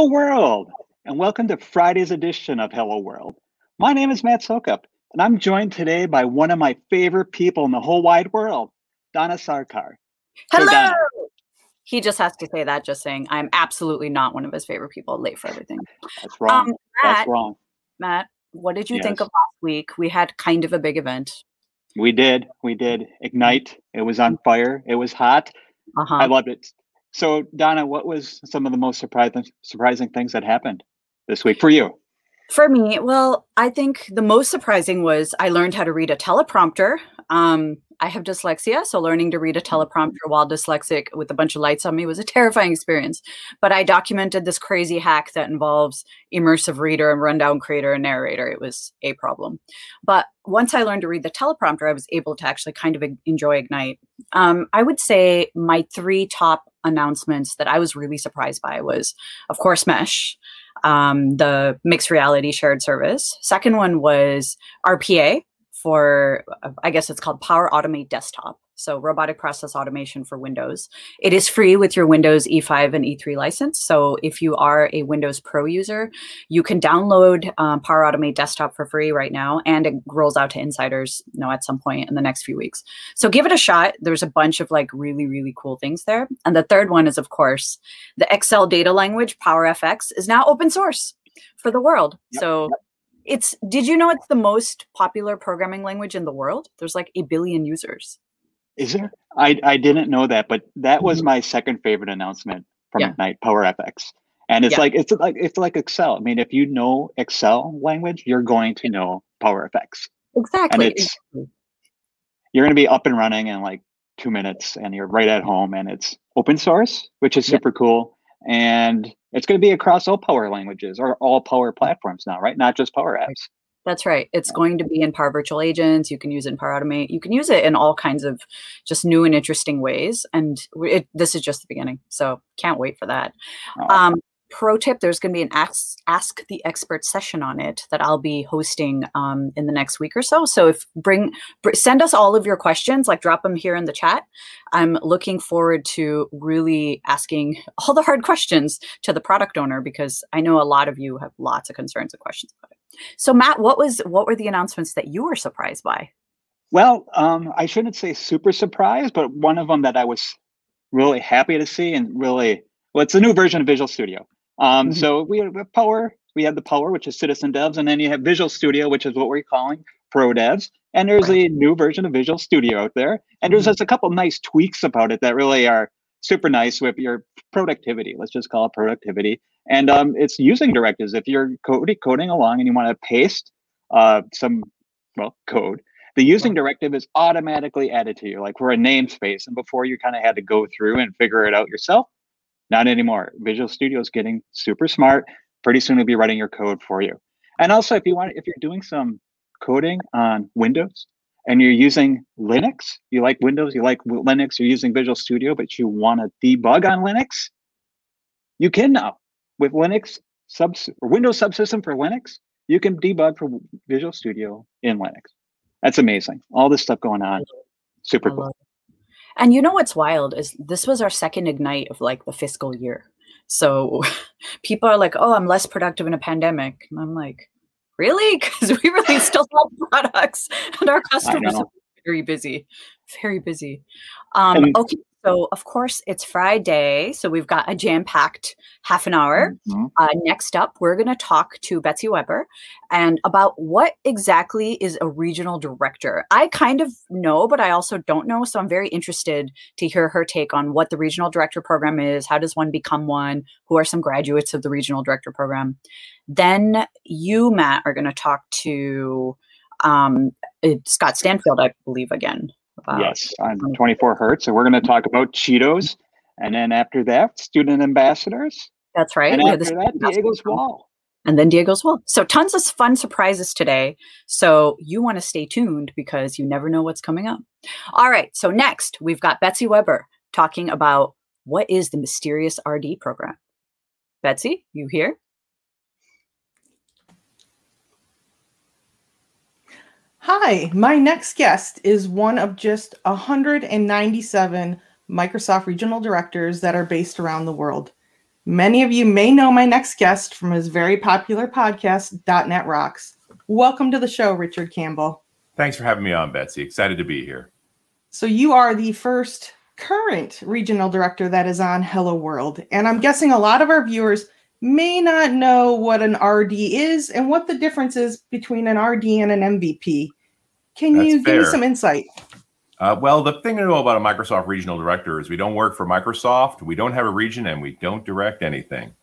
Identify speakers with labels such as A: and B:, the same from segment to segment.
A: Hello, world, and welcome to Friday's edition of Hello World. My name is Matt Soucoup, and I'm joined today by one of my favorite people in the whole wide world, Dona Sarkar.
B: Hello. So Dona, he just has to say that, just saying I'm absolutely not one of his favorite people, late for everything.
A: That's wrong. Um, Matt, That's wrong.
B: Matt, what did you yes. think of last week? We had kind of a big event.
A: We did. We did. Ignite. It was on fire. It was hot. Uh-huh. I loved it. So, Dona, what was some of the most surprising surprising things that happened this week for you?
B: For me, well, I think the most surprising was I learned how to read a teleprompter. Um, I have dyslexia, so learning to read a teleprompter while dyslexic with a bunch of lights on me was a terrifying experience. But I documented this crazy hack that involves immersive reader and rundown creator and narrator. It was a problem. But once I learned to read the teleprompter, I was able to actually kind of enjoy Ignite. Um, I would say my three top announcements that I was really surprised by was, of course, Mesh um, the mixed reality shared service. Second one was RPA for, I guess it's called Power Automate Desktop. So robotic process automation for Windows. It is free with your Windows E5 and E3 license. So if you are a Windows Pro user, you can download um, Power Automate Desktop for free right now, and it rolls out to insiders, you know, at some point in the next few weeks. So give it a shot. There's a bunch of like really really cool things there. And the third one is of course the Excel data language PowerFX is now open source for the world. Yep, so. Yep. It's did you know it's the most popular programming language in the world? There's like a billion users.
A: Is there? I I didn't know that, but that was mm-hmm. my second favorite announcement from yeah. Ignite Power FX. And it's yeah. like it's like it's like Excel. I mean, if you know Excel language, you're going to know Power FX.
B: Exactly.
A: And it's you're going to be up and running in like two minutes, and you're right at home, and it's open source, which is super yeah. cool. And it's going to be across all Power languages or all Power platforms now, right? Not just Power Apps.
B: That's right. It's going to be in Power Virtual Agents. You can use it in Power Automate. You can use it in all kinds of just new and interesting ways. And it, this is just the beginning. So can't wait for that. Um, pro tip there's going to be an ask, ask the expert session on it that i'll be hosting um, in the next week or so so if bring br- send us all of your questions like drop them here in the chat i'm looking forward to really asking all the hard questions to the product owner because i know a lot of you have lots of concerns and questions about it so Matt, what was what were the announcements that you were surprised by?
A: Well, um, I shouldn't say super surprised, but one of them that I was really happy to see and really well, it's a new version of Visual Studio. Um, mm-hmm. So we have Power, we have the Power, which is Citizen Devs, and then you have Visual Studio, which is what we're calling Pro Devs. And there's right. a new version of Visual Studio out there, and there's mm-hmm. just a couple nice tweaks about it that really are super nice with your productivity. Let's just call it productivity. And um, it's using directives. If you're coding, coding along and you want to paste uh, some, well, code, the using directive is automatically added to you, like for a namespace. And before you kind of had to go through and figure it out yourself, not anymore. Visual Studio is getting super smart. Pretty soon it'll be writing your code for you. And also, if you want, if you're doing some coding on Windows, and you're using Linux, you like Windows, you like Linux, you're using Visual Studio, but you want to debug on Linux, you can now with Linux subs or Windows subsystem for Linux. You can debug for Visual Studio in Linux. That's amazing. All this stuff going on, super cool.
B: And you know what's wild is this was our second ignite of like the fiscal year. So people are like, "Oh, I'm less productive in a pandemic," and I'm like, really? Because we really still have products and our customers are very busy, very busy. Um, okay, so, of course, it's Friday. So, we've got a jam packed half an hour. Mm-hmm. Uh, next up, we're going to talk to Betsy Weber and about what exactly is a regional director. I kind of know, but I also don't know. So, I'm very interested to hear her take on what the regional director program is. How does one become one? Who are some graduates of the regional director program? Then, you, Matt, are going to talk to um, Scott Stanfield, I believe, again
A: yes, on 24 Hertz. So we're going to talk about Cheetos. And then after that, student ambassadors.
B: That's right.
A: And after that, Diego's Wall.
B: And then Diego's Wall. So tons of fun surprises today. So you want to stay tuned because you never know what's coming up. All right. So next, we've got Betsy Weber talking about what is the mysterious RD program. Betsy, you here?
C: Hi, my next guest is one of just 197 Microsoft regional directors that are based around the world. Many of you may know my next guest from his very popular podcast, .NET Rocks. Welcome to the show, Richard Campbell.
D: Thanks for having me on, Betsy. Excited to be here.
C: So you are the first current regional director that is on Hello World, and I'm guessing a lot of our viewers may not know what an RD is and what the difference is between an RD and an MVP. Can
D: That's
C: you
D: fair.
C: give me some insight?
D: Uh, well, the thing to know about a Microsoft regional director is we don't work for Microsoft, we don't have a region, and we don't direct anything.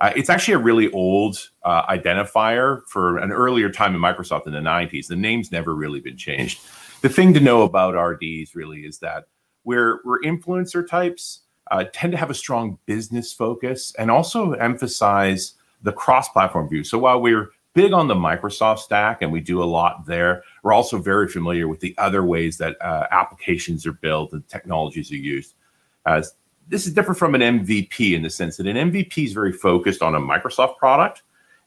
D: Uh, it's actually a really old uh, identifier for an earlier time in Microsoft in the 90s. The name's never really been changed. The thing to know about RDs really is that we're, we're influencer types, uh, tend to have a strong business focus, and also emphasize the cross platform view. So while we're big on the Microsoft stack and we do a lot there, we're also very familiar with the other ways that uh, applications are built and technologies are used. As this is different from an MVP in the sense that an MVP is very focused on a Microsoft product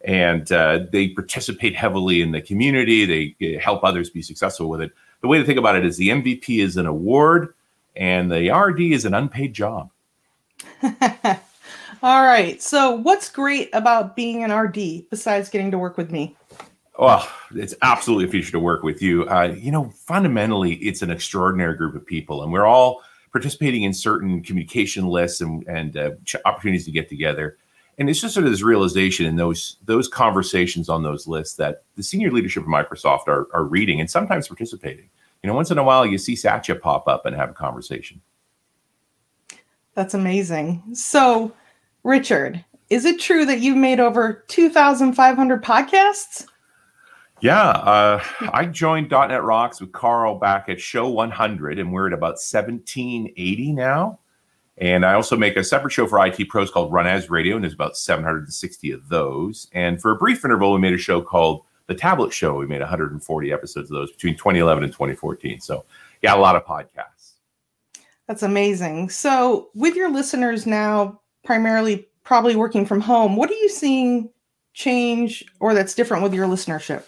D: and uh, they participate heavily in the community. They uh, help others be successful with it. The way to think about it is the MVP is an award and the RD is an unpaid job.
C: All right. So, what's great about being an RD besides getting to work with me?
D: Well, it's absolutely a feature to work with you. Uh, you know, fundamentally, it's an extraordinary group of people, and we're all participating in certain communication lists and, and uh, opportunities to get together. And it's just sort of this realization in those those conversations on those lists that the senior leadership of Microsoft are, are reading and sometimes participating. You know, once in a while, you see Satya pop up and have a conversation.
C: That's amazing. So, Richard, is it true that you've made over 2,500 podcasts?
D: Yeah, uh, I joined .NET Rocks with Carl back at show 100, and we're at about 1780 now. And I also make a separate show for IT pros called Run As Radio, and there's about 760 of those. And for a brief interval, we made a show called The Tablet Show. We made 140 episodes of those between 2011 and 2014. So, yeah, a lot of podcasts.
C: That's amazing. So, with your listeners now primarily probably working from home, what are you seeing change or that's different with your listenership?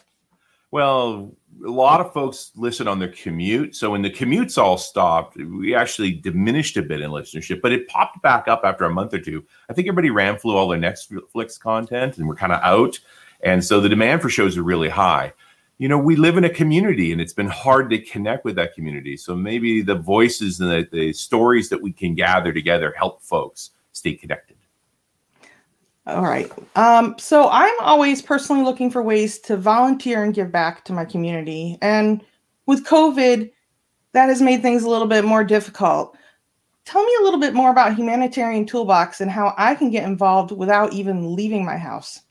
D: Well, a lot of folks listen on their commute. So when the commutes all stopped, we actually diminished a bit in listenership, but it popped back up after a month or two. I think everybody ran through all their Netflix content and we're kind of out. And so the demand for shows are really high. You know, we live in a community and it's been hard to connect with that community. So maybe the voices and the, the stories that we can gather together help folks stay connected.
C: All right. Um, so I'm always personally looking for ways to volunteer and give back to my community. And with COVID, that has made things a little bit more difficult. Tell me a little bit more about Humanitarian Toolbox and how I can get involved without even leaving my house.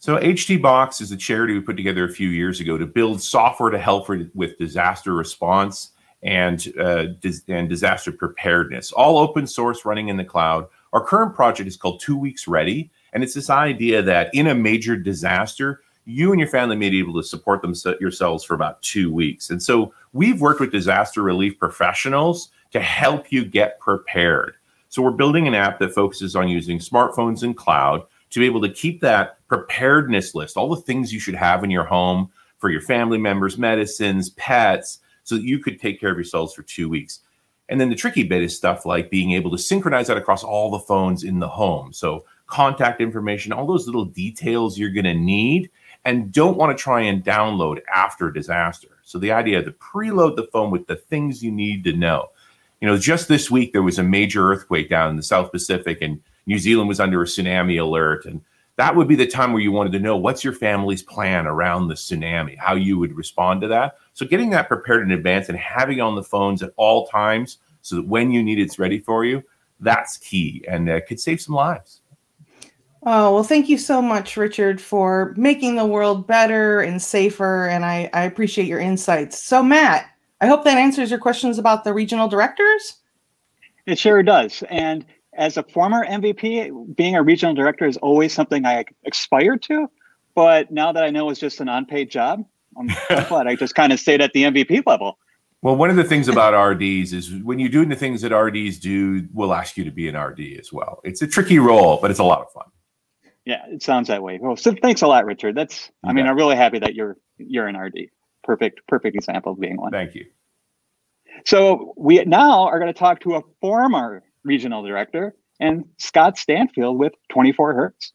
D: So, HT Box is a charity we put together a few years ago to build software to help with disaster response and uh, dis- and disaster preparedness. All open source, running in the cloud. Our current project is called Two Weeks Ready, and it's this idea that in a major disaster, you and your family may be able to support them yourselves for about two weeks. And so we've worked with disaster relief professionals to help you get prepared. So we're building an app that focuses on using smartphones and cloud to be able to keep that preparedness list, all the things you should have in your home for your family members, medicines, pets, so that you could take care of yourselves for two weeks. And then the tricky bit is stuff like being able to synchronize that across all the phones in the home. So contact information, all those little details you're going to need and don't want to try and download after disaster. So the idea to preload the phone with the things you need to know. You know, just this week there was a major earthquake down in the South Pacific and New Zealand was under a tsunami alert and that would be the time where you wanted to know what's your family's plan around the tsunami, how you would respond to that. So getting that prepared in advance and having on the phones at all times so that when you need it, it's ready for you, that's key and uh, could save some lives.
C: Oh, well, thank you so much, Richard, for making the world better and safer. And I, I appreciate your insights. So, Matt, I hope that answers your questions about the regional directors.
A: It sure does. And as a former MVP, being a regional director is always something I aspired to. But now that I know it's just an unpaid job, I'm glad I just kind of stayed at the MVP level.
D: Well, one of the things about RDs is when you're doing the things that RDs do, we'll ask you to be an RD as well. It's a tricky role, but it's a lot of fun.
A: Yeah, it sounds that way. Well, so thanks a lot, Richard. That's I mean, I'm really happy that you're you're an RD. Perfect, perfect example of being one.
D: Thank you.
A: So we now are going to talk to a former regional director, and Scott Stanfield with 24 Hertz.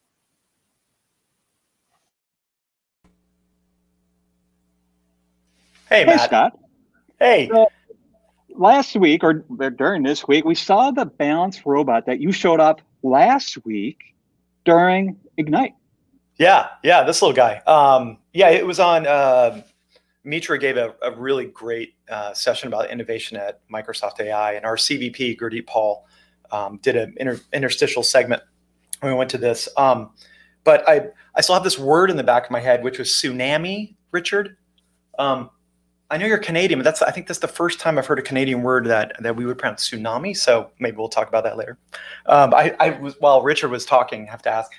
E: Hey,
A: Hey, Scott.
E: Hey.
A: So, last week or during this week, we saw the balance robot that you showed up last week during Ignite.
E: Yeah, yeah, this little guy. Um, yeah, it was on. Uh, Mitra gave a, a really great uh, session about innovation at Microsoft AI, and our CVP Gurdeep Pall um, did an inter- interstitial segment when we went to this. Um, but I, I still have this word in the back of my head, which was tsunami. Richard, um, I know you're Canadian, but that's I think that's the first time I've heard a Canadian word that that we would pronounce tsunami. So maybe we'll talk about that later. Um, I, I was while Richard was talking, I have to ask.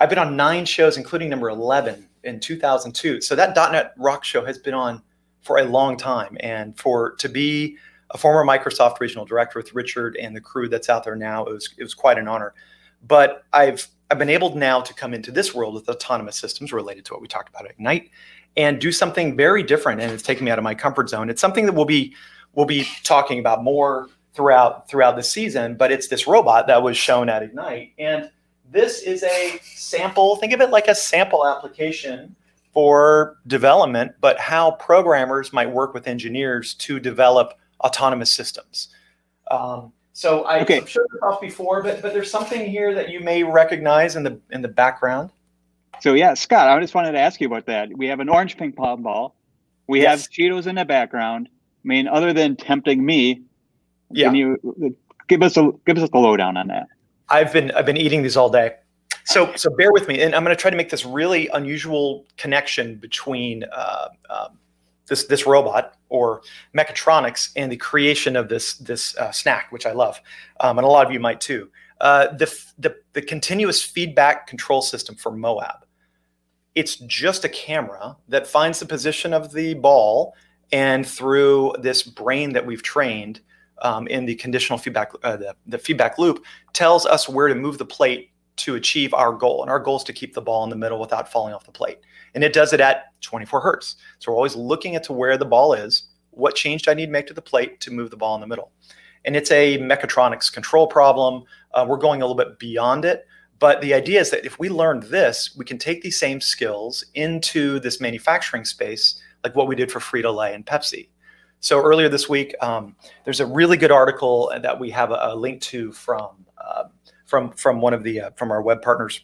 E: I've been on nine shows, including number 11 in 2002. So that .NET Rock show has been on for a long time, and for to be a former Microsoft regional director with Richard and the crew that's out there now, it was it was quite an honor. But I've I've been able now to come into this world with autonomous systems related to what we talked about at Ignite, and do something very different. And it's taken me out of my comfort zone. It's something that we'll be we'll be talking about more throughout throughout the season. But it's this robot that was shown at Ignite and this is a sample think of it like a sample application for development but how programmers might work with engineers to develop autonomous systems um, so I,
A: Okay.
E: have showed this off before but but there's something here that you may recognize in the in the background
A: So yeah, Scott, I just wanted to ask you about that. We have an orange ping pong ball. We
E: Yes.
A: have Cheetos in the background. I mean, other than tempting me,
E: yeah
A: can you give us a give us a lowdown on that?
E: I've been I've been eating these all day. So so bear with me, and I'm going to try to make this really unusual connection between uh, um, this this robot or mechatronics and the creation of this this uh, snack, which I love, um, and a lot of you might too. Uh, the, the the continuous feedback control system for Moab. It's just a camera that finds the position of the ball, and through this brain that we've trained um, in the conditional feedback, uh, the, the feedback loop, tells us where to move the plate to achieve our goal. And our goal is to keep the ball in the middle without falling off the plate. And it does it at 24 hertz. So we're always looking at to where the ball is, what change do I need to make to the plate to move the ball in the middle. And it's a mechatronics control problem. Uh, we're going a little bit beyond it. But the idea is that if we learned this, we can take these same skills into this manufacturing space, like what we did for Frito Lay and Pepsi. So earlier this week, um, there's a really good article that we have a, a link to from uh, from from one of the uh, from our web partners.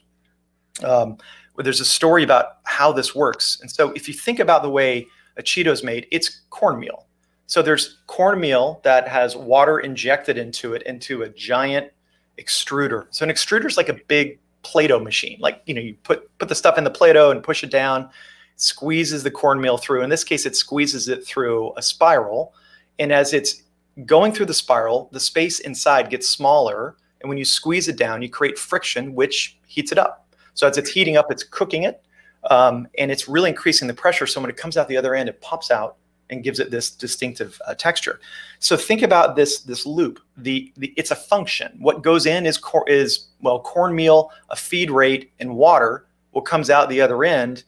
E: Um, where there's a story about how this works. And so if you think about the way a Cheeto's made, it's cornmeal. So there's cornmeal that has water injected into it into a giant extruder. So an extruder is like a big Play-Doh machine. Like you know, you put put the stuff in the Play-Doh and push it down, squeezes the cornmeal through. In this case, it squeezes it through a spiral, and as it's going through the spiral, the space inside gets smaller. And when you squeeze it down, you create friction, which heats it up. So as it's heating up, it's cooking it, um, and it's really increasing the pressure. So when it comes out the other end, it pops out and gives it this distinctive uh, texture. So think about this this loop. The, the it's a function. What goes in is cor- is well cornmeal, a feed rate, and water. What comes out the other end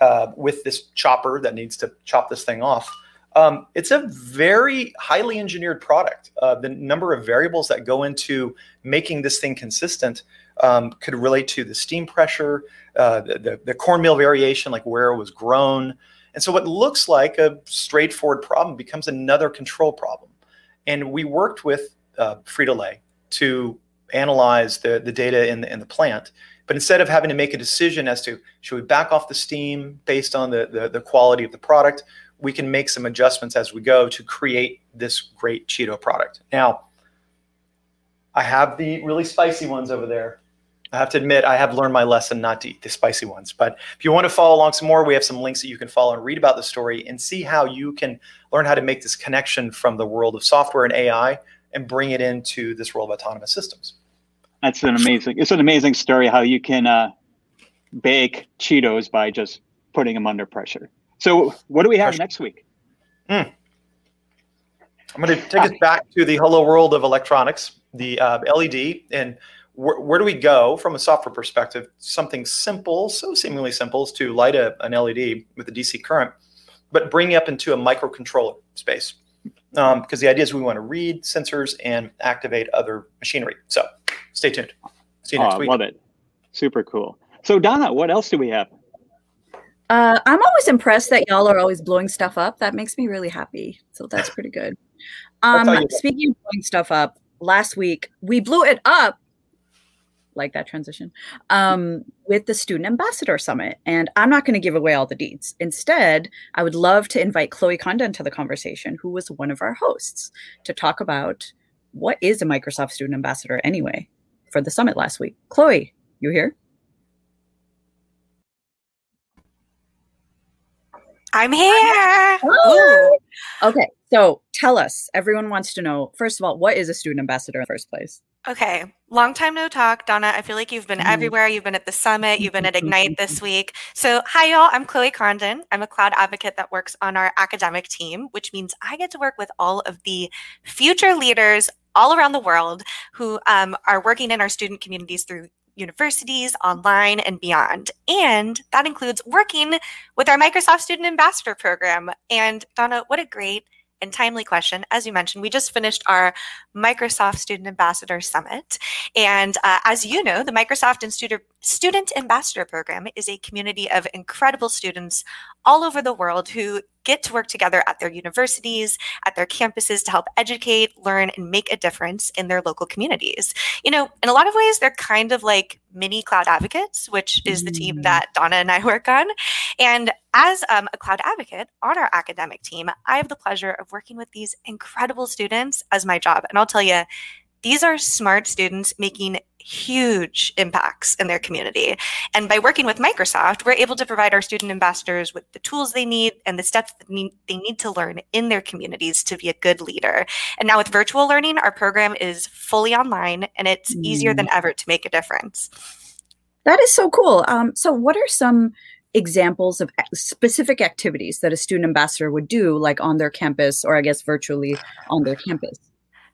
E: uh, with this chopper that needs to chop this thing off. Um, it's a very highly engineered product. Uh, the number of variables that go into making this thing consistent um, could relate to the steam pressure, uh, the, the, the cornmeal variation, like where it was grown. And so what looks like a straightforward problem becomes another control problem. And we worked with uh, Frito-Lay to analyze the, the data in the, in the plant. But instead of having to make a decision as to should we back off the steam based on the, the, the quality of the product, we can make some adjustments as we go to create this great Cheeto product. Now, I have the really spicy ones over there. I have to admit, I have learned my lesson not to eat the spicy ones. But if you want to follow along some more, we have some links that you can follow and read about the story and see how you can learn how to make this connection from the world of software and AI and bring it into this world of autonomous systems.
A: That's an amazing. It's an amazing story how you can uh, bake Cheetos by just putting them under pressure. So, what do we have
E: Pressure.
A: next week?
E: I'm going to take us back to the hello world of electronics, the uh, LED, and wh- where do we go from a software perspective? Something simple, so seemingly simple, as to light a, an LED with a DC current, but bring it up into a microcontroller space. Because the idea is we want to read sensors and activate other machinery. So Stay tuned. See you next
A: oh,
E: week.
A: Love it. Super cool. So Dona, what else do we have?
B: Uh, I'm always impressed that y'all are always blowing stuff up. That makes me really happy. So that's pretty good. Um, speaking of blowing stuff up, last week we blew it up like that transition um, with the student ambassador summit and i'm not going to give away all the deeds instead i would love to invite chloe condon to the conversation who was one of our hosts to talk about what is a microsoft student ambassador anyway for the summit last week chloe you here
F: i'm here
B: oh. okay so tell us everyone wants to know first of all what is a student ambassador in the first place
F: Okay, long time no talk, Dona. I feel like you've been mm-hmm. everywhere. You've been at the summit, you've been at Ignite this week. So, hi, y'all. I'm Chloe Condon. I'm a cloud advocate that works on our academic team, which means I get to work with all of the future leaders all around the world who um, are working in our student communities through universities, online, and beyond. And that includes working with our Microsoft Student Ambassador Program. And Dona, what a great and timely question. As you mentioned, we just finished our Microsoft Student Ambassador Summit. And uh, as you know, the Microsoft Student, Student Ambassador Program is a community of incredible students all over the world who get to work together at their universities, at their campuses to help educate, learn, and make a difference in their local communities. You know, in a lot of ways, they're kind of like mini cloud advocates, which is the team mm. that Dona and I work on. And as um, a cloud advocate on our academic team, I have the pleasure of working with these incredible students as my job. And I'll tell you, these are smart students making huge impacts in their community. And by working with Microsoft, we're able to provide our student ambassadors with the tools they need and the steps that they need to learn in their communities to be a good leader. And now with virtual learning, our program is fully online and it's mm. easier than ever to make a difference.
B: That is so cool. Um, so, what are some examples of specific activities that a student ambassador would do, like on their campus or I guess virtually on their campus?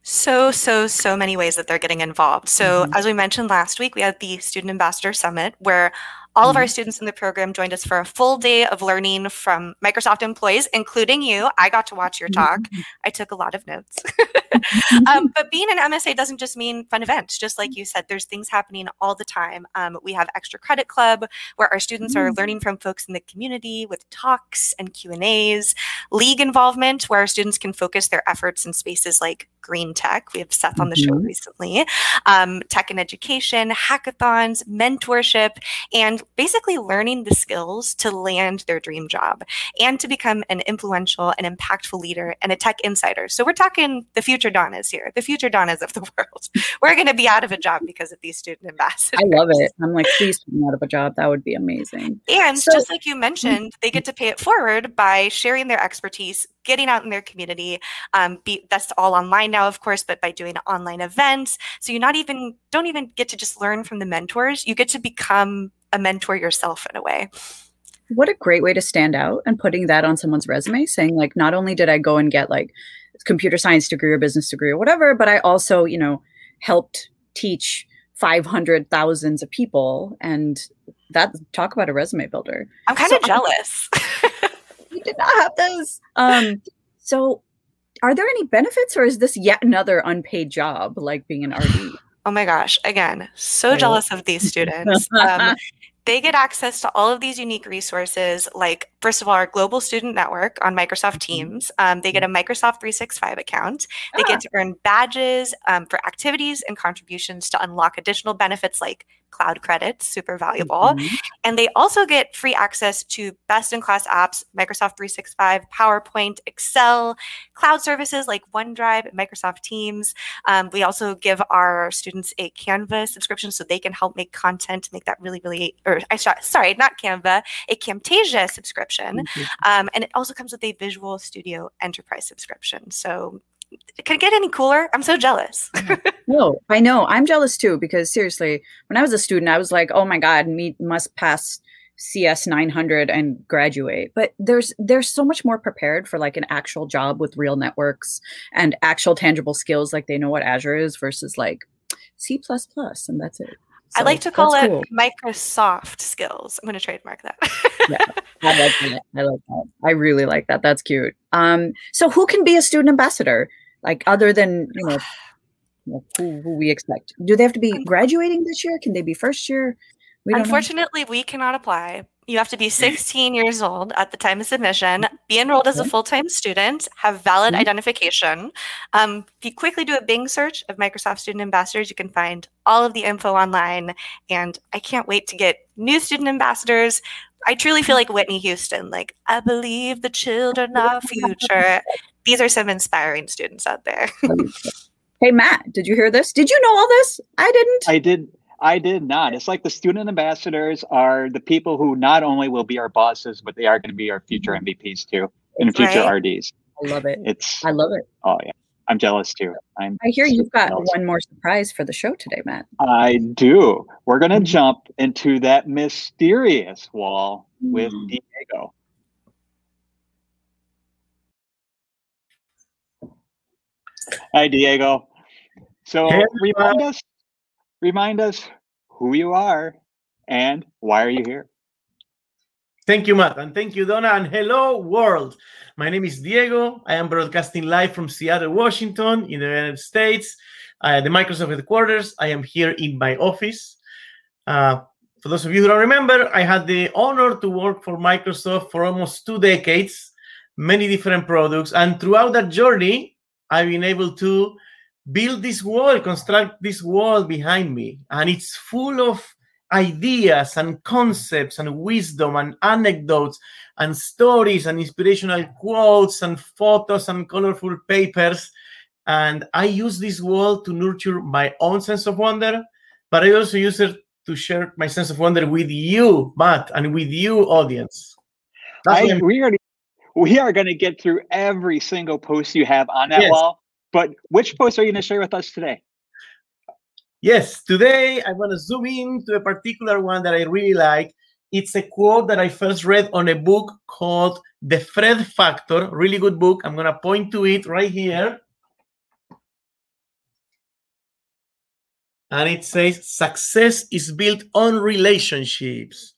F: So, so, so many ways that they're getting involved. So, mm-hmm. as we mentioned last week, we had the Student Ambassador Summit where all mm-hmm. of our mm-hmm. students in the program joined us for a full day of learning from Microsoft employees, including you. I got to watch your talk. Mm-hmm. I took a lot of notes. um, but being an MSA doesn't just mean fun events. Just like you said, there's things happening all the time. Um, we have Extra Credit Club, where our students are learning from folks in the community with talks and Q and A's. League involvement, where our students can focus their efforts in spaces like green tech. We have Seth on the show mm-hmm. recently. Um, tech and education, hackathons, mentorship, and basically learning the skills to land their dream job and to become an influential and impactful leader and a tech insider. So we're talking the future Donas here, the future Donas of the world. We're going to be out of a job because of these student ambassadors.
B: I love it. I'm like, please put me out of a job. That would be amazing.
F: And so, just like you mentioned, they get to pay it forward by sharing their expertise, getting out in their community. Um, be, that's all online now, of course, but by doing online events. So you not even don't even get to just learn from the mentors. You get to become a mentor yourself in a way.
B: What a great way to stand out and putting that on someone's resume, saying like, not only did I go and get like computer science degree or business degree or whatever, but I also, you know, helped teach 500 thousands of people and that talk about a resume builder.
F: I'm kind of so jealous.
B: we did not have those. Um, so are there any benefits or is this yet another unpaid job like being an RD?
F: Oh my gosh, again, so jealous of these students. Um, they get access to all of these unique resources, like, first of all, our global student network on Microsoft mm-hmm. Teams. Um, they get a Microsoft 365 account. They ah. get to earn badges um, for activities and contributions to unlock additional benefits like cloud credits, super valuable. Mm-hmm. And they also get free access to best in class apps, Microsoft 365, PowerPoint, Excel, cloud services like OneDrive Microsoft Teams. Um, we also give our students a Canva subscription so they can help make content, make that really, really, or I sorry, not Canva, a Camtasia subscription. Mm-hmm. Um, and it also comes with a Visual Studio Enterprise subscription. So can it get any cooler? I'm so jealous.
B: no, I know. I'm jealous too because seriously, when I was a student, I was like, "Oh my god, me must pass CS 900 and graduate." But there's there's so much more prepared for like an actual job with real networks and actual tangible skills like they know what Azure is versus like C++ and that's it.
F: So I like to call it cool. Microsoft skills. I'm going to trademark that.
B: yeah, I like that. I like that. I really like that. That's cute. Um, so who can be a student ambassador? Like other than you know who, who we expect. Do they have to be um, graduating this year? Can they be first year?
F: We Unfortunately, we cannot apply. You have to be 16 years old at the time of submission, be enrolled as a full time student, have valid mm-hmm. identification. Um, if you quickly do a Bing search of Microsoft Student Ambassadors, you can find all of the info online. And I can't wait to get new student ambassadors. I truly feel like Whitney Houston, like, I believe the children are future. These are some inspiring students out there.
B: hey, Matt, did you hear this? Did you know all this? I didn't.
A: I did. I did not. It's like the student ambassadors are the people who not only will be our bosses, but they are going to be our future MVPs too, and future right. RDs.
B: I love it.
A: It's
B: I love it.
A: Oh yeah, I'm jealous too. I'm.
B: I hear you've got jealous. one more surprise for the show today, Matt.
A: I do. We're going to mm-hmm. jump into that mysterious wall mm-hmm. with mm. Diego. Hi, Diego. So hey, remind us remind us who you are and why are you here?
G: Thank you, Matt, and thank you, Dona, and hello, world. My name is Diego. I am broadcasting live from Seattle, Washington, in the United States, uh, the Microsoft headquarters. I am here in my office. Uh, for those of you who don't remember, I had the honor to work for Microsoft for almost two decades, many different products, and throughout that journey, I've been able to build this wall, construct this wall behind me. And it's full of ideas and concepts and wisdom and anecdotes and stories and inspirational quotes and photos and colorful papers. And I use this wall to nurture my own sense of wonder, but I also use it to share my sense of wonder with you, Matt, and with you, audience.
A: I, we are we are going to get through every single post you have on that yes. wall but which post are you going to share with us today?
G: Yes, today I'm going to zoom in to a particular one that I really like. It's a quote that I first read on a book called The Fred Factor, really good book. I'm going to point to it right here. And it says, Success is built on relationships.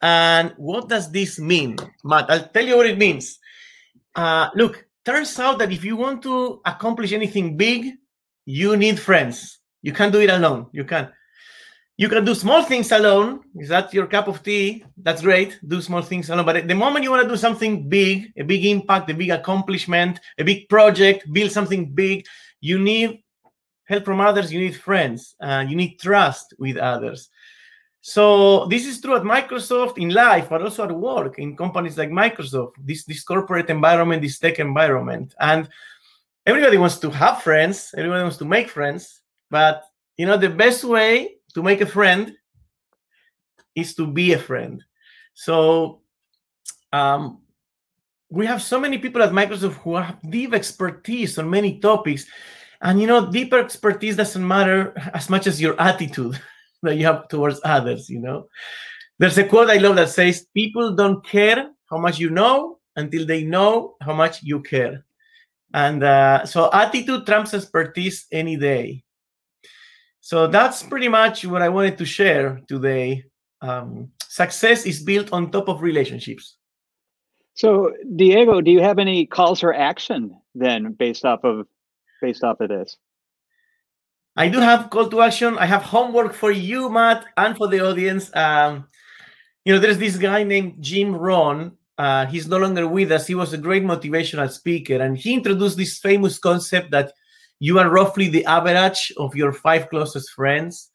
G: And what does this mean? Matt, I'll tell you what it means. Uh, look, turns out that if you want to accomplish anything big, you need friends. You can't do it alone. You can. You can do small things alone. Is that your cup of tea? That's great. Do small things alone. But the moment you want to do something big, a big impact, a big accomplishment, a big project, build something big, you need help from others. You need friends. Uh, you need trust with others. So this is true at Microsoft in life, but also at work in companies like Microsoft, this, this corporate environment, this tech environment. And everybody wants to have friends, everybody wants to make friends, but you know, the best way to make a friend is to be a friend. So um, we have so many people at Microsoft who have deep expertise on many topics. And you know, deeper expertise doesn't matter as much as your attitude. that you have towards others, you know. There's a quote I love that says, People don't care how much you know until they know how much you care. And uh, so attitude trumps expertise any day. So that's pretty much what I wanted to share today. Um, success is built on top of relationships.
A: So Diego, do you have any calls for action then based off of based off of this?
G: I do have call to action. I have homework for you, Matt, and for the audience. Um, you know, there's this guy named Jim Rohn. Uh, he's no longer with us. He was a great motivational speaker, and he introduced this famous concept that you are roughly the average of your five closest friends.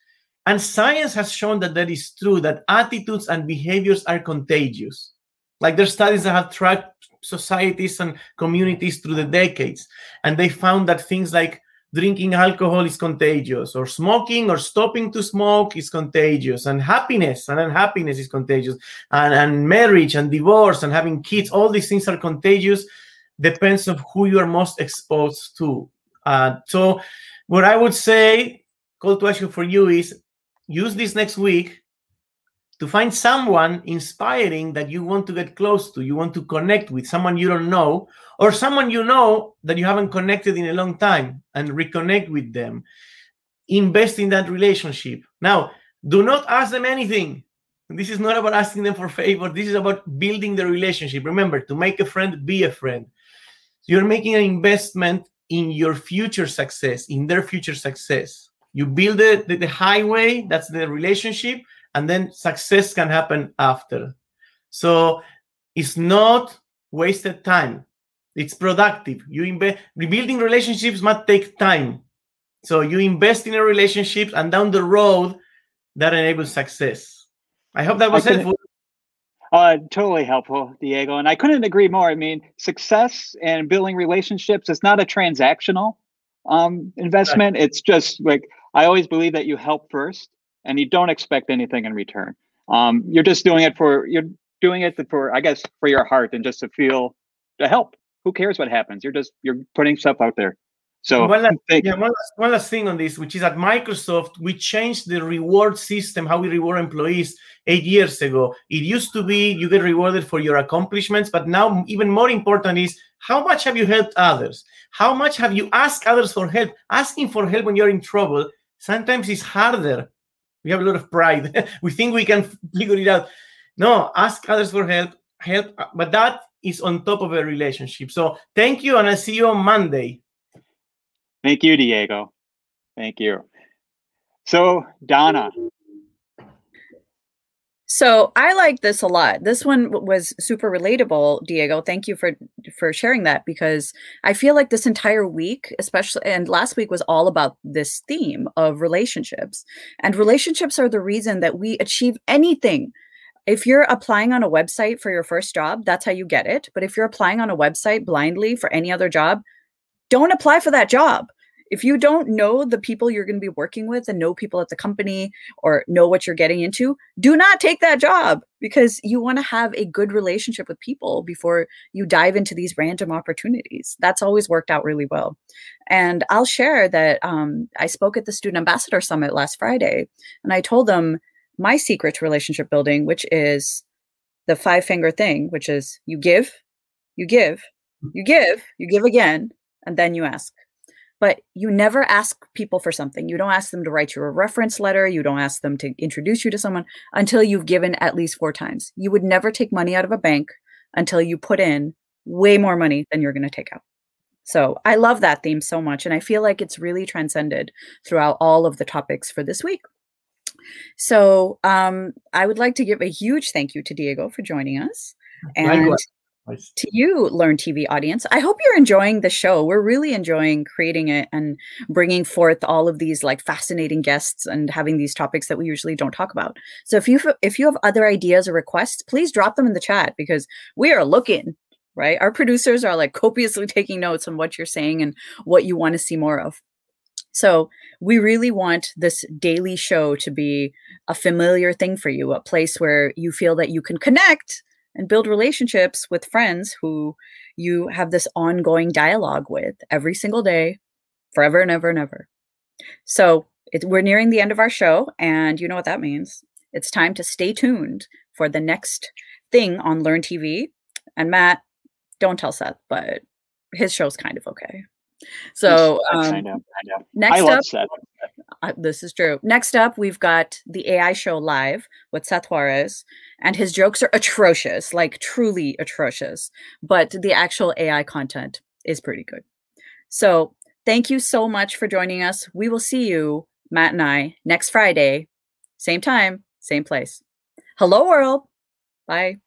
G: And science has shown that that is true, that attitudes and behaviors are contagious. Like there's studies that have tracked societies and communities through the decades, and they found that things like drinking alcohol is contagious, or smoking or stopping to smoke is contagious, and happiness and unhappiness is contagious, and, and marriage and divorce and having kids, all these things are contagious, depends on who you are most exposed to. Uh, so, what I would say, call to action for you is use this next week to find someone inspiring that you want to get close to, you want to connect with, someone you don't know, or someone you know that you haven't connected in a long time and reconnect with them. Invest in that relationship. Now, do not ask them anything. This is not about asking them for favor. This is about building the relationship. Remember, to make a friend, be a friend. You're making an investment in your future success, in their future success. You build the, the, the highway, that's the relationship, and then success can happen after. So it's not wasted time. It's productive. You invest rebuilding relationships might take time. So you invest in a relationship and down the road that enables success. I hope that was helpful.
A: Uh, totally helpful, Diego. And I couldn't agree more. I mean, success and building relationships is not a transactional um, investment. Right. It's just like I always believe that you help first and you don't expect anything in return. Um, you're just doing it for you're doing it for I guess for your heart and just to feel to help. Who cares what happens? You're just you're putting stuff out there. So
G: one last, yeah, one last, one last thing on this, which is at Microsoft, we changed the reward system, how we reward employees eight years ago. It used to be you get rewarded for your accomplishments, but now even more important is how much have you helped others? How much have you asked others for help? Asking for help when you're in trouble sometimes is harder. We have a lot of pride. we think we can figure it out. No, ask others for help, help, but that is on top of a relationship. So thank you, and I'll see you on Monday.
A: Thank you, Diego. Thank you. So, Dona.
B: So I like this a lot. This one was super relatable, Diego. Thank you for for sharing that because I feel like this entire week, especially and last week was all about this theme of relationships. And relationships are the reason that we achieve anything. If you're applying on a website for your first job, that's how you get it. But if you're applying on a website blindly for any other job, don't apply for that job. If you don't know the people you're going to be working with and know people at the company or know what you're getting into, do not take that job because you want to have a good relationship with people before you dive into these random opportunities. That's always worked out really well. And I'll share that um, I spoke at the Student Ambassador Summit last Friday and I told them my secret to relationship building, which is the five finger thing, which is you give, you give, you give, you give again, and then you ask. But you never ask people for something. You don't ask them to write you a reference letter. You don't ask them to introduce you to someone until you've given at least four times. You would never take money out of a bank until you put in way more money than you're going to take out. So I love that theme so much. And I feel like it's really transcended throughout all of the topics for this week. So um, I would like to give a huge thank you to Diego for joining us. And Likewise to you, Learn TV audience. I hope you're enjoying the show. We're really enjoying creating it and bringing forth all of these like fascinating guests and having these topics that we usually don't talk about. So if you if you have other ideas or requests, please drop them in the chat because we are looking. Right, our producers are like copiously taking notes on what you're saying and what you want to see more of. So, we really want this daily show to be a familiar thing for you, a place where you feel that you can connect and build relationships with friends who you have this ongoing dialogue with every single day, forever and ever and ever. So it, we're nearing the end of our show, and you know what that means. It's time to stay tuned for the next thing on Learn TV. And Matt, don't tell Seth, but his show's kind of okay. So um, I know, I know. next I up, Seth. Uh, this is true. Next up, we've got the AI show live with Seth Juarez, and his jokes are atrocious, like truly atrocious. But the actual AI content is pretty good. So thank you so much for joining us. We will see you, Matt and I, next Friday, same time, same place. Hello, world. Bye.